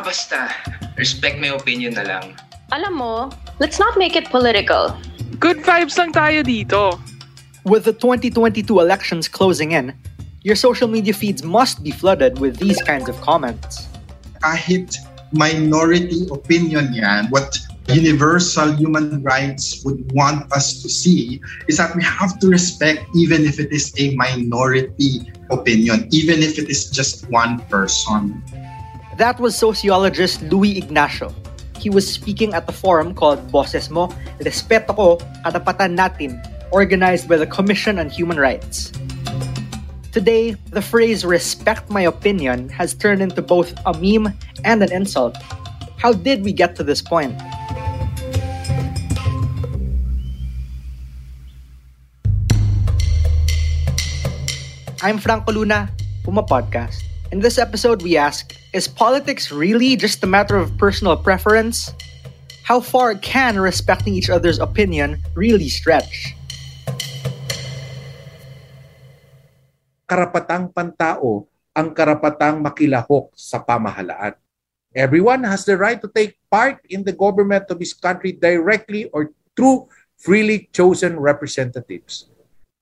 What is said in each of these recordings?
Ah, basta. Respect my opinion na lang. Alam mo, let's not make it political. Good vibes lang tayo dito. With the 2022 elections closing in, your social media feeds must be flooded with these kinds of comments. Kahit minority opinion yan, what universal human rights would want us to see is that we have to respect even if it is a minority opinion, even if it is just one person. That was sociologist Louis Ignacio. He was speaking at the forum called Boses Mo, Respeto Ko, Katapatan Natin, organized by the Commission on Human Rights. Today, the phrase respect my opinion has turned into both a meme and an insult. How did we get to this point? I'm Franco Luna, Puma Podcast. In this episode, we ask Is politics really just a matter of personal preference? How far can respecting each other's opinion really stretch? karapatang pantao ang karapatang makilahok sa pamahalaan. Everyone has the right to take part in the government of his country directly or through freely chosen representatives.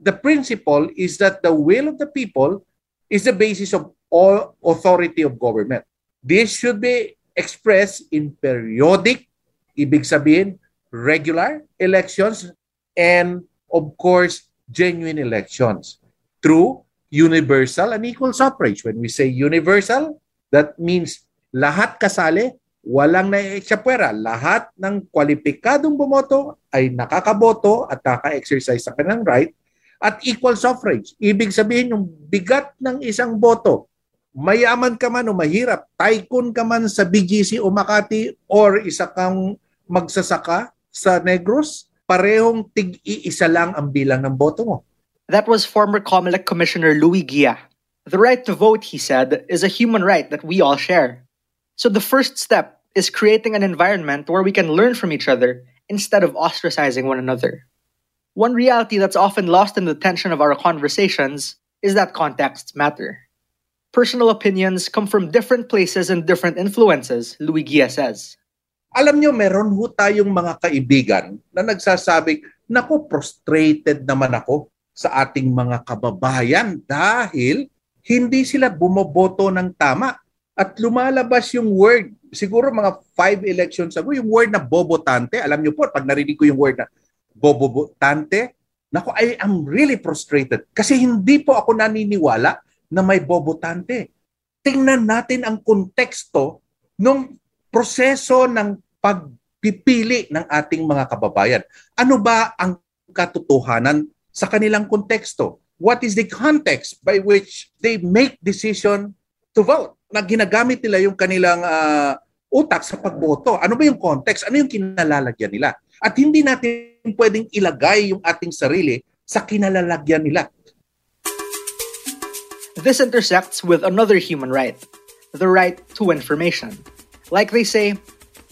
The principle is that the will of the people is the basis of all authority of government. This should be expressed in periodic, ibig sabihin, regular elections, and of course, genuine elections through universal and equal suffrage. When we say universal, that means lahat kasali, walang naiexapwera. Lahat ng kwalipikadong bumoto ay nakakaboto at naka-exercise sa kanilang right at equal suffrage. Ibig sabihin yung bigat ng isang boto, mayaman ka man o mahirap, tycoon ka man sa BGC o Makati or isa kang magsasaka sa Negros, parehong tig-iisa lang ang bilang ng boto mo. That was former COMELEC Commissioner Louis Gia. The right to vote, he said, is a human right that we all share. So the first step is creating an environment where we can learn from each other instead of ostracizing one another. One reality that's often lost in the tension of our conversations is that contexts matter. Personal opinions come from different places and different influences, Louis Gia says. Alam nyo, meron ho tayong mga kaibigan na nagsasabing, naku, frustrated naman ako sa ating mga kababayan dahil hindi sila bumoboto ng tama. At lumalabas yung word, siguro mga five elections ago, yung word na bobotante. Alam niyo po, pag narinig ko yung word na bobotante, nako, I am really frustrated. Kasi hindi po ako naniniwala na may bobotante. Tingnan natin ang konteksto ng proseso ng pagpipili ng ating mga kababayan. Ano ba ang katotohanan sa kanilang konteksto? What is the context by which they make decision to vote? Na ginagamit nila yung kanilang uh, utak sa pagboto. Ano ba yung context? Ano yung kinalalagyan nila? At hindi natin pwedeng ilagay yung ating sarili sa kinalalagyan nila. This intersects with another human right, the right to information. Like they say,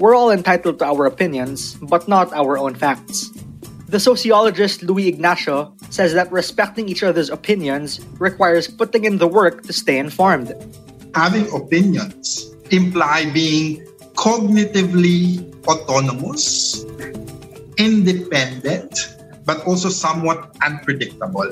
we're all entitled to our opinions, but not our own facts. The sociologist Louis Ignacio says that respecting each other's opinions requires putting in the work to stay informed. Having opinions imply being cognitively autonomous, independent, but also somewhat unpredictable.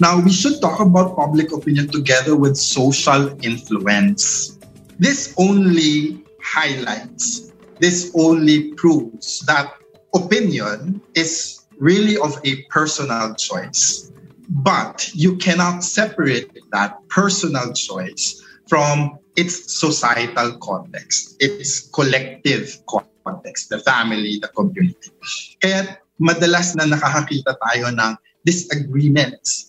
Now, we should talk about public opinion together with social influence. This only highlights, this only proves that opinion is really of a personal choice. But you cannot separate that personal choice from its societal context, its collective context, the family, the community. Kaya madalas na nakakakita tayo ng disagreements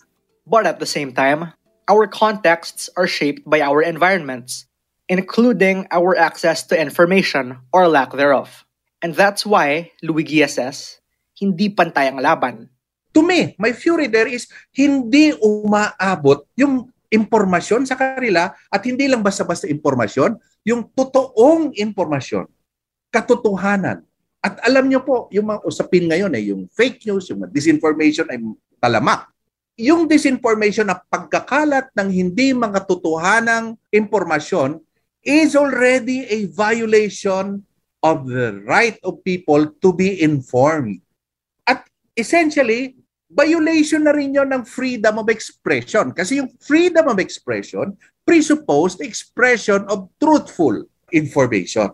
But at the same time, our contexts are shaped by our environments, including our access to information or lack thereof. And that's why Louis Gia says, hindi pantay ang laban. To me, my fury there is hindi umaabot yung impormasyon sa kanila at hindi lang basta-basta impormasyon, yung totoong impormasyon, katotohanan. At alam niyo po, yung mga usapin ngayon eh, yung fake news, yung disinformation ay talamak. Yung disinformation na pagkakalat ng hindi mga totohanang impormasyon is already a violation of the right of people to be informed. At essentially, violation na rin yun ng freedom of expression. Kasi yung freedom of expression presupposed expression of truthful information.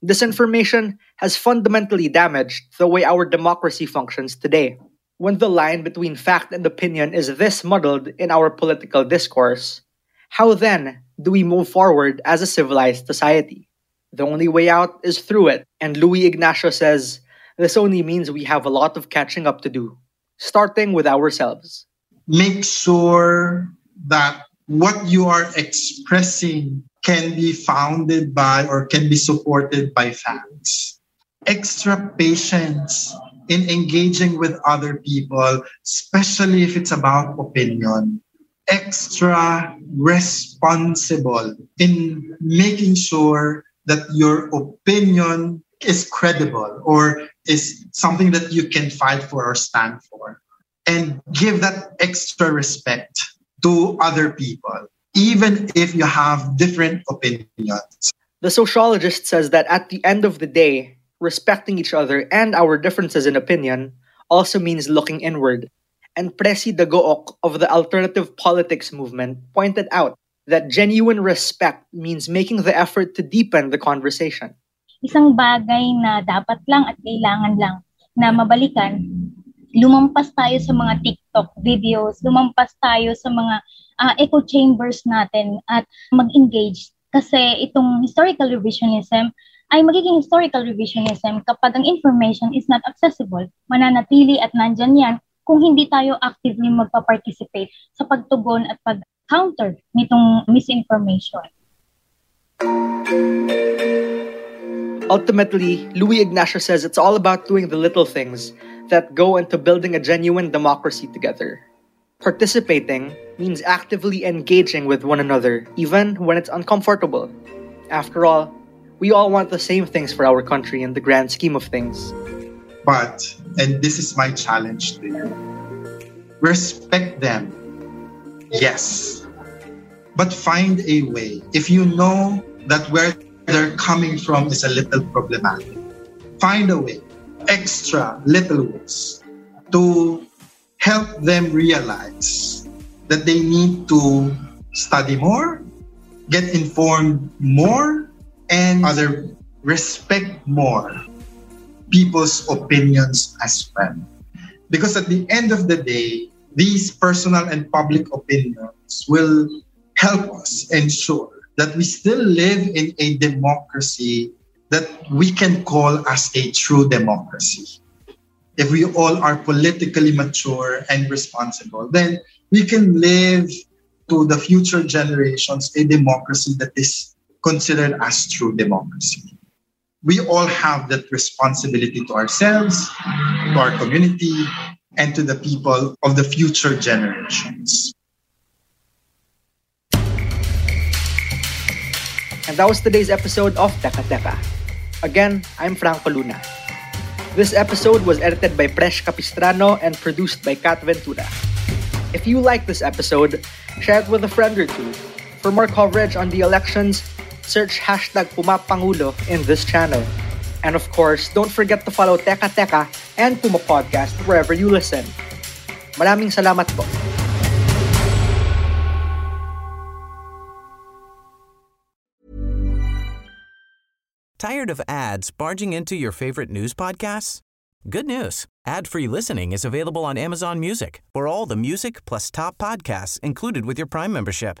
Disinformation has fundamentally damaged the way our democracy functions today. When the line between fact and opinion is this muddled in our political discourse, how then do we move forward as a civilized society? The only way out is through it, and Louis Ignacio says this only means we have a lot of catching up to do, starting with ourselves. Make sure that what you are expressing can be founded by or can be supported by facts. Extra patience in engaging with other people, especially if it's about opinion. Extra responsible in making sure that your opinion is credible or is something that you can fight for or stand for. And give that extra respect to other people, even if you have different opinions. The sociologist says that at the end of the day, respecting each other and our differences in opinion also means looking inward. And Presi Dagook of the alternative politics movement pointed out that genuine respect means making the effort to deepen the conversation. Isang bagay na dapat lang at kailangan lang na mabalikan, lumampas tayo sa mga TikTok videos, lumampas tayo sa mga uh, echo chambers natin at mag-engage kasi itong historical revisionism ay magiging historical revisionism kapag ang information is not accessible. Mananatili at nandyan yan kung hindi tayo actively magpa-participate sa pagtugon at pag-counter nitong misinformation. Ultimately, Louis Ignacio says it's all about doing the little things that go into building a genuine democracy together. Participating means actively engaging with one another, even when it's uncomfortable. After all, we all want the same things for our country in the grand scheme of things. But, and this is my challenge to you respect them, yes, but find a way. If you know that where they're coming from is a little problematic, find a way, extra little ways to help them realize that they need to study more, get informed more, and other respect more people's opinions as well. Because at the end of the day, these personal and public opinions will help us ensure that we still live in a democracy that we can call as a true democracy. If we all are politically mature and responsible, then we can live to the future generations a democracy that is considered as true democracy. We all have that responsibility to ourselves, to our community, and to the people of the future generations. And that was today's episode of Teka Teka. Again, I'm Franco Luna. This episode was edited by Presh Capistrano and produced by Kat Ventura. If you like this episode, share it with a friend or two. For more coverage on the elections, search hashtag Pumapangulo in this channel. And of course, don't forget to follow Teka Teka and Puma Podcast wherever you listen. Maraming salamat po. Tired of ads barging into your favorite news podcasts? Good news. Ad-free listening is available on Amazon Music for all the music plus top podcasts included with your Prime membership.